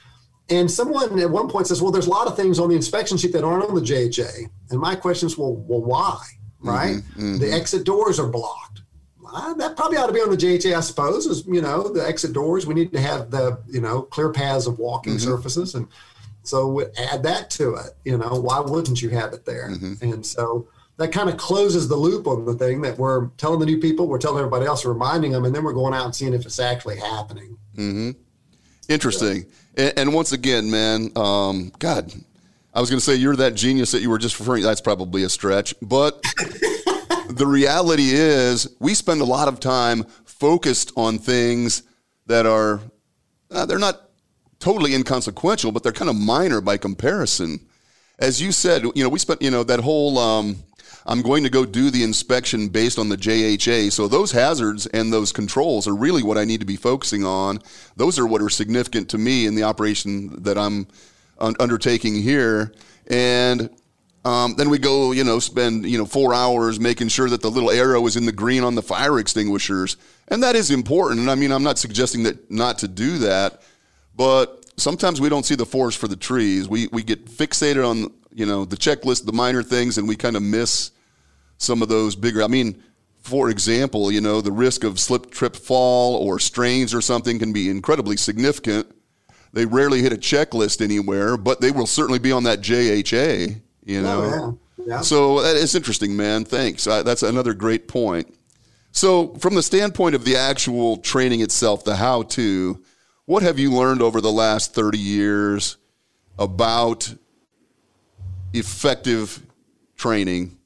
And someone at one point says, well, there's a lot of things on the inspection sheet that aren't on the JHA. And my question is, well, well why? Right? Mm-hmm, mm-hmm. The exit doors are blocked uh, that probably ought to be on the JHA, I suppose. Is you know the exit doors. We need to have the you know clear paths of walking mm-hmm. surfaces, and so add that to it. You know, why wouldn't you have it there? Mm-hmm. And so that kind of closes the loop on the thing that we're telling the new people, we're telling everybody else, reminding them, and then we're going out and seeing if it's actually happening. Mm-hmm. Interesting. Yeah. And, and, once again, man, um, God, I was going to say you're that genius that you were just referring. That's probably a stretch, but (laughs) the reality is we spend a lot of time focused on things that are uh, they're not totally inconsequential, but they're kind of minor by comparison. As you said, you know, we spent you know that whole. Um, I'm going to go do the inspection based on the JHA. So those hazards and those controls are really what I need to be focusing on. Those are what are significant to me in the operation that I'm un- undertaking here. And um, then we go, you know, spend you know four hours making sure that the little arrow is in the green on the fire extinguishers, and that is important. And I mean, I'm not suggesting that not to do that, but sometimes we don't see the forest for the trees. We we get fixated on you know the checklist, the minor things, and we kind of miss some of those bigger. I mean, for example, you know, the risk of slip, trip, fall, or strains or something can be incredibly significant. They rarely hit a checklist anywhere, but they will certainly be on that JHA you know. Oh, yeah. Yeah. So it's interesting, man. Thanks. Uh, that's another great point. So, from the standpoint of the actual training itself, the how to, what have you learned over the last 30 years about effective training?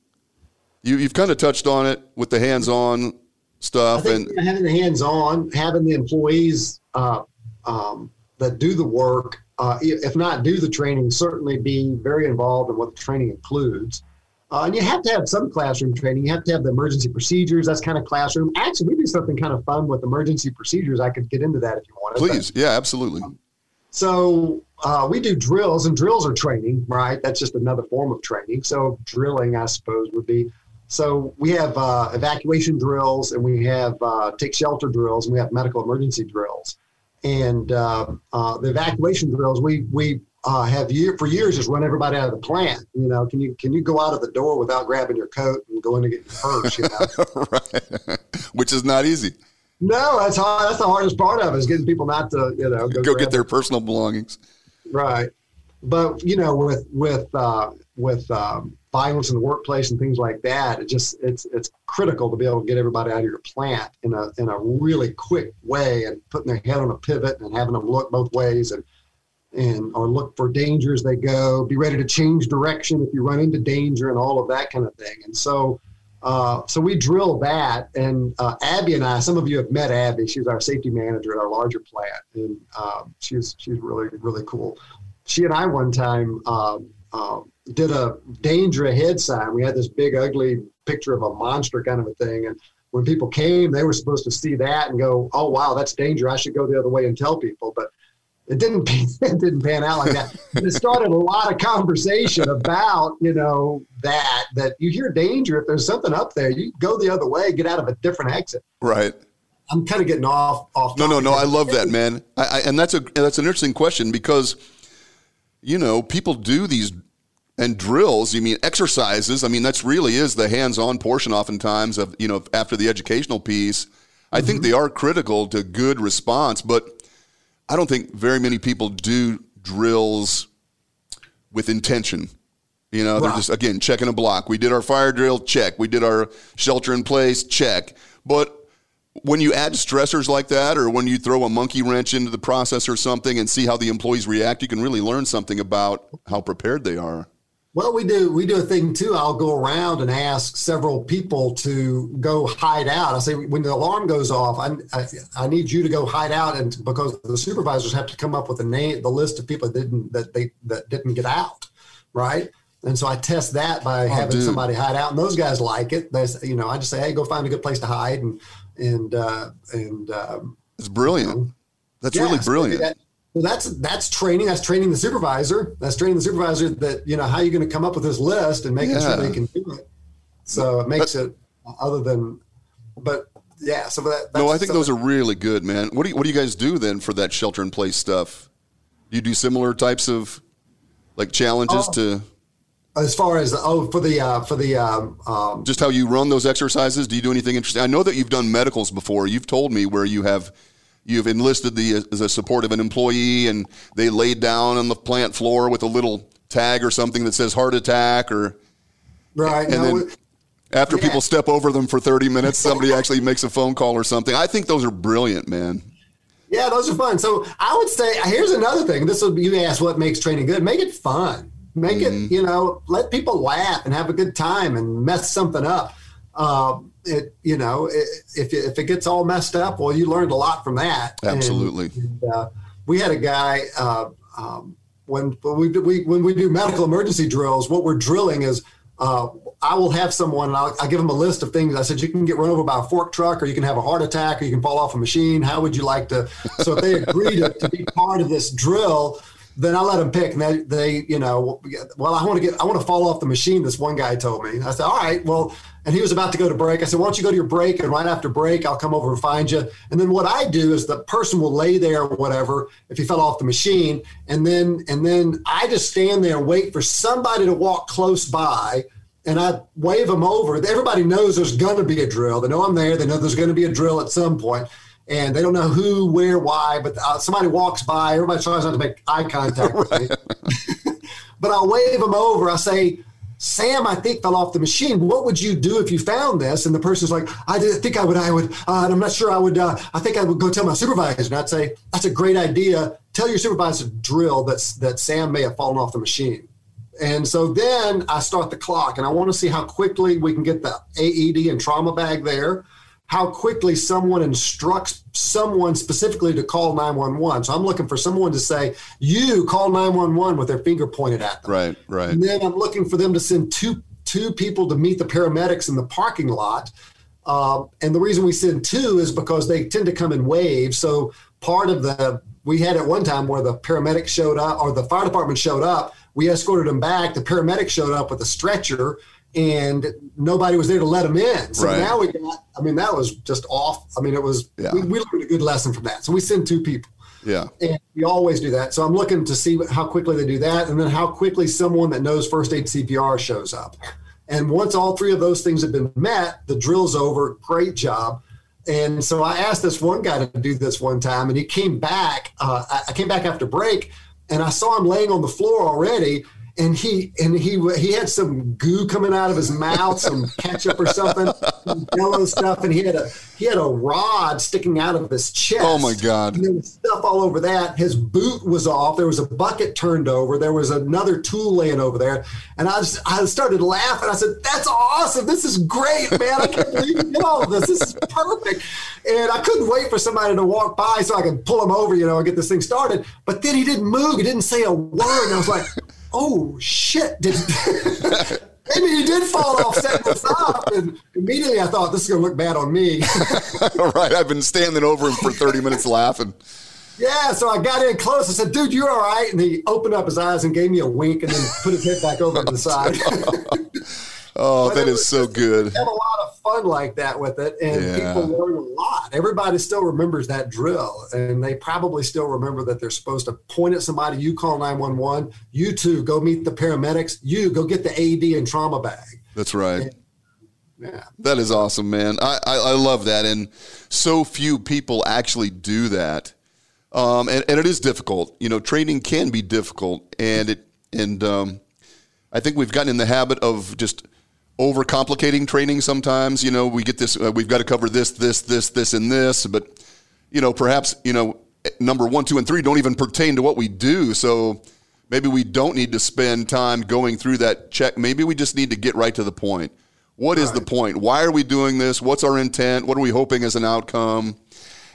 You, have kind of touched on it with the hands on stuff. and having the hands on, having the employees uh, um, that do the work uh, if not do the training, certainly be very involved in what the training includes. Uh, and you have to have some classroom training. You have to have the emergency procedures. That's kind of classroom. Actually, we do something kind of fun with emergency procedures. I could get into that if you want. Please, but, yeah, absolutely. Um, so uh, we do drills, and drills are training, right? That's just another form of training. So drilling, I suppose, would be. So we have uh, evacuation drills, and we have uh, take shelter drills, and we have medical emergency drills and uh, uh, the evacuation drills we we uh, have year for years just run everybody out of the plant. You know, can you can you go out of the door without grabbing your coat and going to get your purse? You know, (laughs) right, (laughs) which is not easy. No, that's hard. That's the hardest part of it is getting people not to you know go, go get their personal belongings. Right, but you know with with uh, with um, violence in the workplace and things like that. It just it's it's critical to be able to get everybody out of your plant in a in a really quick way and putting their head on a pivot and having them look both ways and and or look for danger as they go. Be ready to change direction if you run into danger and all of that kind of thing. And so. Uh, so we drill that, and uh, Abby and I. Some of you have met Abby. She's our safety manager at our larger plant, and um, she's she's really really cool. She and I one time um, um, did a danger ahead sign. We had this big, ugly picture of a monster kind of a thing. And when people came, they were supposed to see that and go, "Oh wow, that's danger! I should go the other way and tell people." But it didn't (laughs) it didn't pan out like that. it started a lot of conversation about you know that that you hear danger if there's something up there, you go the other way, get out of a different exit. Right. I'm kind of getting off off. No, no, no. I love that, man. I, I, and that's a that's an interesting question because you know people do these and drills you mean exercises i mean that's really is the hands-on portion oftentimes of you know after the educational piece i mm-hmm. think they are critical to good response but I don't think very many people do drills with intention. You know, they're just again checking a block. We did our fire drill, check. We did our shelter in place, check. But when you add stressors like that, or when you throw a monkey wrench into the process or something and see how the employees react, you can really learn something about how prepared they are. Well, we do we do a thing too. I'll go around and ask several people to go hide out. I say when the alarm goes off, I, I, I need you to go hide out, and because the supervisors have to come up with the name, the list of people that didn't that they that didn't get out, right? And so I test that by oh, having dude. somebody hide out, and those guys like it. They, you know, I just say, hey, go find a good place to hide, and and uh, and um, It's brilliant. That's yeah, really so brilliant. that- well, that's that's training. That's training the supervisor. That's training the supervisor that you know how you're going to come up with this list and making sure they can do it. So it makes it other than, but yeah. So that No, I think those are really good, man. What do you, what do you guys do then for that shelter in place stuff? Do you do similar types of like challenges Oh. to as far as oh for the uh, for the um, um, just how you run those exercises? Do you do anything interesting? I know that you've done medicals before. You've told me where you have you've enlisted the as a support of an employee and they laid down on the plant floor with a little tag or something that says heart attack or right. and no, then after Yeah. people step over them for 30 minutes somebody actually makes a phone call or something. I think those are brilliant, man. Yeah, those are fun. So I would say here's another thing. This will you asked what makes training good. Make it fun. Make Mm-hmm. it you know let people laugh and have a good time and mess something up. Um, it you know i if if it gets all messed up, well, you learned a lot from that. Absolutely. and, uh, we had a guy uh, um, when when we, do- we when we do medical emergency drills. What we're drilling is. Uh, I will have someone, and I'll, I'll give them a list of things. I said, you can get run over by a fork truck, or you can have a heart attack, or you can fall off a machine. How would you like to? So if they agree to, to be part of this drill, then I let them pick. And they, they, you know, well, I want to get, I want to fall off the machine. This one guy told me. I said, all right, well, and he was about to go to break. I said, why don't you go to your break? And right after break, I'll come over and find you. And then what I do is the person will lay there or whatever if he fell off the machine, and then and then I just stand there and wait for somebody to walk close by. And I wave them over. Everybody knows there's going to be a drill. They know I'm there. They know there's going to be a drill at some point and they don't know who, where, why. But uh, somebody walks by. Everybody tries not to make eye contact with me. (laughs) but I'll wave them over. I say, "Sam, I think fell off the machine. What would you do if you found this?" And the person's like, "I didn't think I would. I would. Uh, and I'm not sure. I would. Uh, I think I would go tell my supervisor." And I'd say, "That's a great idea. Tell your supervisor to drill that's that Sam may have fallen off the machine." And so then I start the clock, and I want to see how quickly we can get the AED and trauma bag there, how quickly someone instructs someone specifically to call 911. So I'm looking for someone to say, You call 911 with their finger pointed at them. Right, right. And then I'm looking for them to send two two people to meet the paramedics in the parking lot. Um, and the reason we send two is because they tend to come in waves. So part of the we had at one time where the paramedics showed up or the fire department showed up. We escorted them back. The paramedics showed up with a stretcher, and nobody was there to let them in. So Right. now we got. I mean, that was just off. I mean, it was. Yeah. We, we learned a good lesson from that. So we send two people. Yeah. And we always do that. So I'm looking to see how quickly they do that, and then how quickly someone that knows first aid CPR shows up. And once all three of those things have been met, the drill's over. Great job. And so I asked this one guy to do this one time, and he came back. Uh, I- I came back after break, and I saw him laying on the floor already. And he and he he had some goo coming out of his mouth, some ketchup or something, some yellow stuff, and he had a he had a rod sticking out of his chest. Oh my God. And there was stuff all over that. His boot was off. There was a bucket turned over. There was another tool laying over there. And I just, I started laughing. I said, That's awesome. This is great, man. I can't believe you did all of this. This is perfect. And I couldn't wait for somebody to walk by so I could pull him over, you know, and get this thing started. But then he didn't move. He didn't say a word. And I was like, Oh shit. Did (laughs) Maybe he did fall off setting this up. And immediately I thought, this is going to look bad on me. All (laughs) right. I've been standing over him for 30 minutes laughing. Yeah, so I got in close. I said, "Dude, you're all right." And he opened up his eyes and gave me a wink, and then put his head back over to the side. (laughs) Oh, that is that it is was so good. Have a lot of fun like that with it, and Yeah. people learn a lot. Everybody still remembers that drill, and they probably still remember that they're supposed to point at somebody. You call nine one one. You two go meet the paramedics. You go get the AED and trauma bag. That's right. Yeah. That is awesome, man. I, I, I love that. And so few people actually do that. Um, and, and it is difficult. You know, training can be difficult, and it and um, I think we've gotten in the habit of just overcomplicating training. Sometimes, you know, we get this. Uh, we've got to cover this, this, this, this, and this. But you know, perhaps you know, number one, two, and three don't even pertain to what we do. So maybe we don't need to spend time going through that check. Maybe we just need to get right to the point. What is right. the point? Why are we doing this? What's our intent? What are we hoping as an outcome?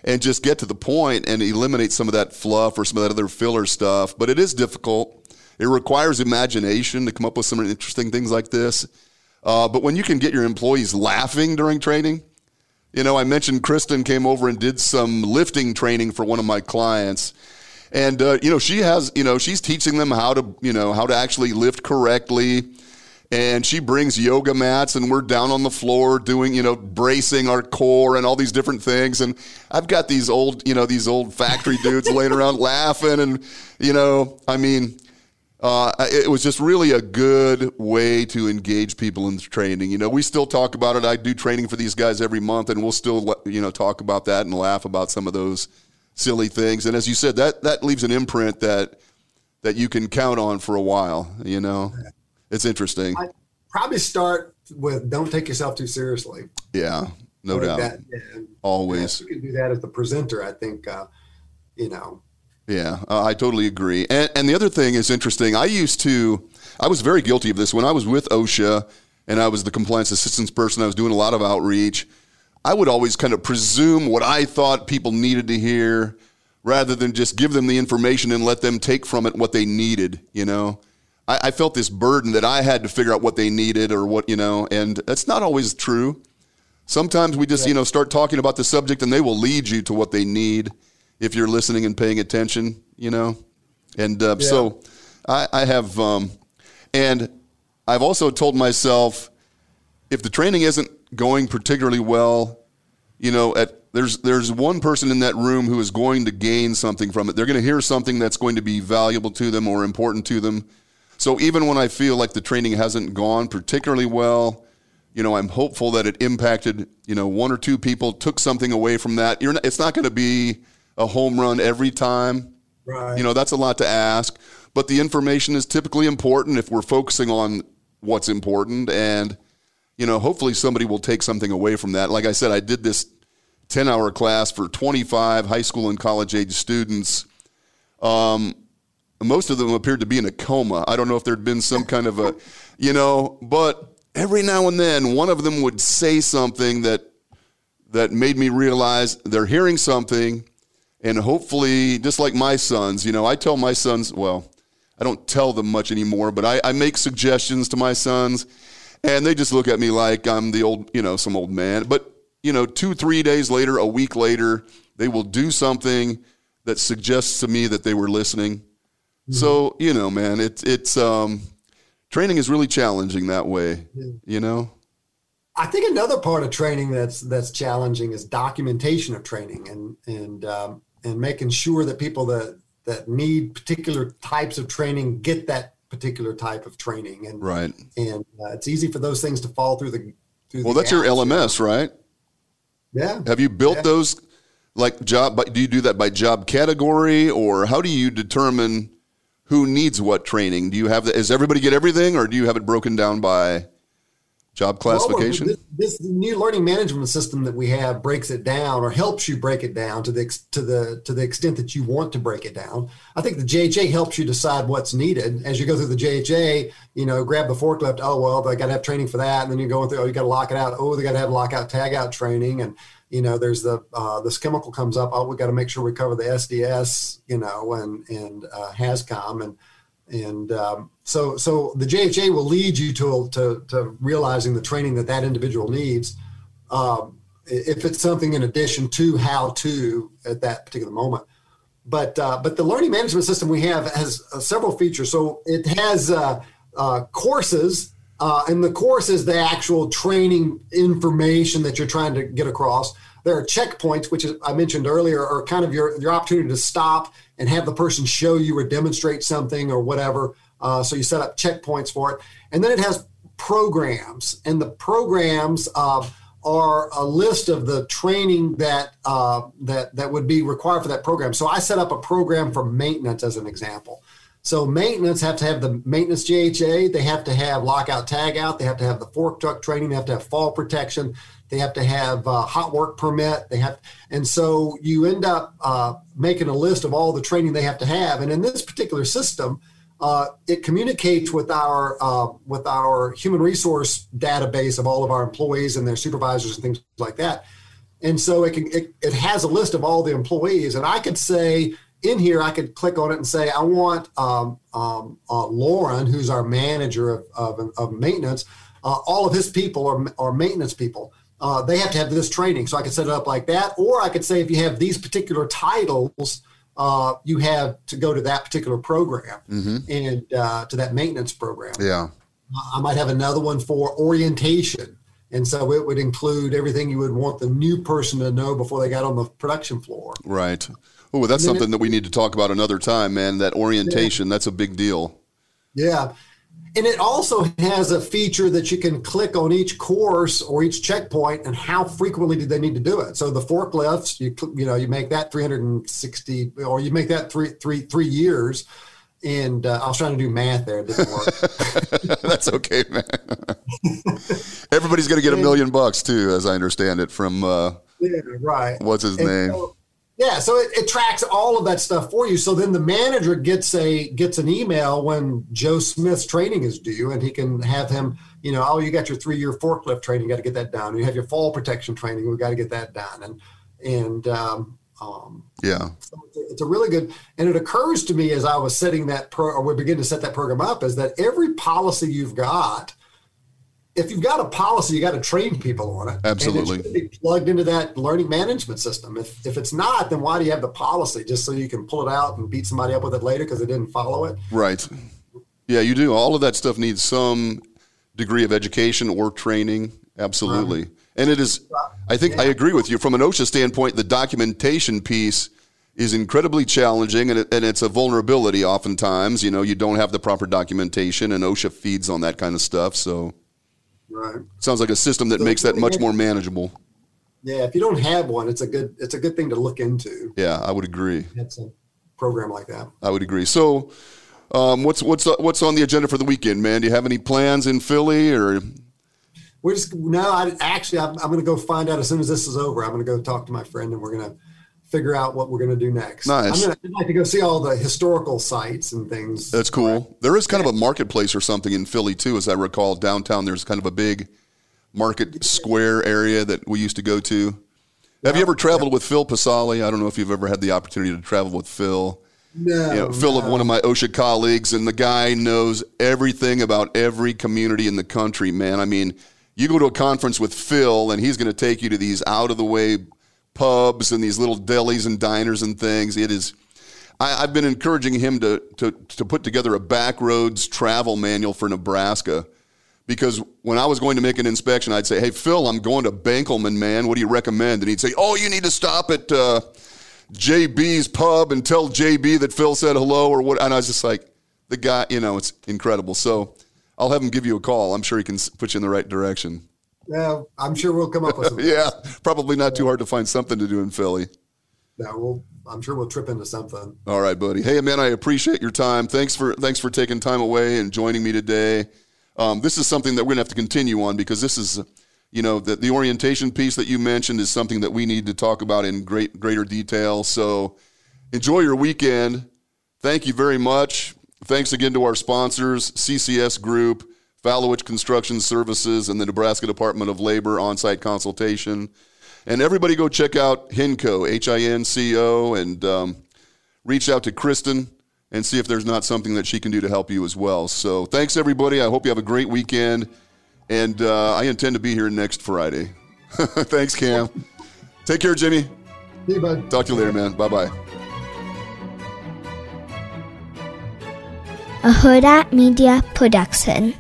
and just get to the point and eliminate some of that fluff or some of that other filler stuff. But it is difficult. It requires imagination to come up with some interesting things like this. Uh, but when you can get your employees laughing during training, you know, I mentioned Kristin came over and did some lifting training for one of my clients. And, uh, you know, she has, you know, she's teaching them how to, you know, how to actually lift correctly and she brings yoga mats and we're down on the floor doing you know bracing our core and all these different things and i've got these old you know these old factory dudes laying around (laughs) laughing and you know i mean uh, it was just really a good way to engage people in training. You know, we still talk about it. I do training for these guys every month, and we'll still, you know, talk about that and laugh about some of those silly things. And as you said, that that leaves an imprint that that you can count on for a while. You know. It's interesting. I probably start with don't take yourself too seriously. Yeah, no doubt. That, yeah, Always. you can do that as the presenter. I think, uh, you know. Yeah, uh, I totally agree. And, and the other thing is interesting. I used to, I was very guilty of this when I was with OSHA and I was the compliance assistance person. I was doing a lot of outreach. I would always kind of presume what I thought people needed to hear rather than just give them the information and let them take from it what they needed, you know? I, I felt this burden that I had to figure out what they needed or what, you know, and that's not always true. Sometimes we just, yeah. you know, start talking about the subject and they will lead you to what they need if you're listening and paying attention, you know? And uh, yeah. so I, I have, um, and I've also told myself if the training isn't going particularly well, you know, at there's there's one person in that room who is going to gain something from it. They're going to hear something that's going to be valuable to them or important to them. So even when I feel like the training hasn't gone particularly well, you know, I'm hopeful that it impacted, you know, one or two people, took something away from that. You're not, it's not going to be a home run every time. Right. You know, that's a lot to ask, but the information is typically important if we're focusing on what's important and you know, hopefully somebody will take something away from that. Like I said, I did this 10 hour class for 25 high school and college age students. Um, most of them appeared to be in a coma. I don't know if there'd been some (laughs) kind of a, you know, but every now and then one of them would say something that that made me realize they're hearing something and hopefully just like my sons, you know, I tell my sons, well, I don't tell them much anymore, but I, I make suggestions to my sons and they just look at me like I'm the old, you know, some old man. But, you know, two, three days later, a week later, they will do something that suggests to me that they were listening so you know, man, it's it's um, training is really challenging that way. Yeah. You know. I think another part of training that's that's challenging is documentation of training and and um, and making sure that people that that need particular types of training get that particular type of training and right and uh, it's easy for those things to fall through the through well the that's your LMS right yeah have you built yeah. those like job do you do that by job category or how do you determine who needs what training? Do you have that? Does everybody get everything, or do you have it broken down by job classification? Well, this, this, new learning management system that we have breaks it down, or helps you break it down to the to the to the extent that you want to break it down. I think the JHA helps you decide what's needed as you go through the JHA. You know, grab the forklift. Oh well, they got to have training for that, and then you're going through. Oh, you got to lock it out. Oh, they got to have lockout tagout training, and you know, there's the uh, this chemical comes up. Oh, we got to make sure we cover the SDS, you know, and and uh, HazCom, and and um, so so the JHA will lead you to, to to realizing the training that that individual needs. Um, if it's something in addition to how to at that particular moment, but uh, but the learning management system we have has uh, several features. So it has uh, uh, courses uh, and the course is the actual training information that you're trying to get across. There are checkpoints, which is, I mentioned earlier, are kind of your, your opportunity to stop and have the person show you or demonstrate something or whatever. Uh, so you set up checkpoints for it. And then it has programs, and the programs uh, are a list of the training that uh, that that would be required for that program. So I set up a program for maintenance as an example. So maintenance have to have the maintenance JHA. They have to have lockout tagout. They have to have the fork truck training. They have to have fall protection. They have to have uh, hot work permit. They have, and so you end up uh, making a list of all the training they have to have. And in this particular system, uh, it communicates with our uh, with our human resource database of all of our employees and their supervisors and things like that. And so it can it, it has a list of all the employees, and I could say in here, I could click on it and say, I want um, um, uh, Lauren, who's our manager of, of, of maintenance, uh, all of his people are, are maintenance people. Uh, they have to have this training. So I could set it up like that. Or I could say, if you have these particular titles, uh, you have to go to that particular program mm-hmm. and uh, to that maintenance program. Yeah. I might have another one for orientation. And so it would include everything you would want the new person to know before they got on the production floor. Right. Oh, that's something it, that we need to talk about another time, man. That orientation, yeah. that's a big deal. Yeah. And it also has a feature that you can click on each course or each checkpoint and how frequently do they need to do it. So the forklifts, you you know, you make that 360 or you make that three three three years. And uh, I was trying to do math there. It didn't work. (laughs) That's okay, man. (laughs) Everybody's going to get a million bucks too, as I understand it from. Uh, yeah, right. What's his and name? So, yeah, so it, it, tracks all of that stuff for you. So then the manager gets a gets an email when Joe Smith's training is due, and he can have him, you know, oh, you got your three year forklift training, got to get that done. You have your fall protection training, we got to get that done, and and um, um, yeah, so it's, a, it's, a, really good. And it occurs to me as I was setting that pro, or we begin to set that program up, is that every policy you've got if you've got a policy, you got to train people on it. Absolutely. And it be plugged into that learning management system. If, if it's not, then why do you have the policy? Just so you can pull it out and beat somebody up with it later because they didn't follow it? Right. Yeah, you do. All of that stuff needs some degree of education or training. Absolutely. Right. And it is, I think yeah. I agree with you. From an OSHA standpoint, the documentation piece is incredibly challenging and, it, and it's a vulnerability oftentimes. You know, you don't have the proper documentation, and OSHA feeds on that kind of stuff. So, Right. Sounds like a system that so makes that much more manageable. Yeah, if you don't have one, it's a good it's a good thing to look into. Yeah, I would agree. It's a program like that. I would agree. So, um, what's what's uh, what's on the agenda for the weekend, man? Do you have any plans in Philly or? We're just no. I actually I'm, I'm going to go find out as soon as this is over. I'm going to go talk to my friend and we're going to figure out what we're going to do next. Nice. I'm going to like to go see all the historical sites and things. That's cool. There is kind of a marketplace or something in Philly too, as I recall. Downtown, there's kind of a big market square area that we used to go to. Have you ever traveled with Phil Pasali? I don't know if you've ever had the opportunity to travel with Phil. No, you know, Phil, no. one of my OSHA colleagues, and the guy knows everything about every community in the country. Man, I mean, you go to a conference with Phil, and he's going to take you to these out of the way pubs and these little delis and diners and things. It is. I, have been encouraging him to, to to put together a backroads travel manual for Nebraska, because when I was going to make an inspection, I'd say, "Hey Phil, I'm going to Benkelman, man. What do you recommend?" And he'd say, "Oh, you need to stop at uh, JB's pub and tell JB that Phil said hello or what." And I was just like, "The guy, you know, it's incredible." So I'll have him give you a call. I'm sure he can put you in the right direction. Yeah, I'm sure we'll come up with (laughs) something. yeah, probably not too hard to find something to do in Philly. Yeah, we'll. I'm sure we'll trip into something. All right, buddy. Hey, man, I appreciate your time. Thanks for thanks for taking time away and joining me today. Um, this is something that we're gonna have to continue on because this is, you know, the, the orientation piece that you mentioned is something that we need to talk about in great greater detail. So, enjoy your weekend. Thank you very much. Thanks again to our sponsors, CCS Group. Falowich Construction Services, and the Nebraska Department of Labor on site consultation. And everybody go check out HINCO, H I N C O, and um, reach out to Kristin and see if there's not something that she can do to help you as well. So thanks, everybody. I hope you have a great weekend. And uh, I intend to be here next Friday. (laughs) thanks, Cam. Take care, Jimmy. See you, bud. Talk to you later, man. Bye bye. A Huda Media Production.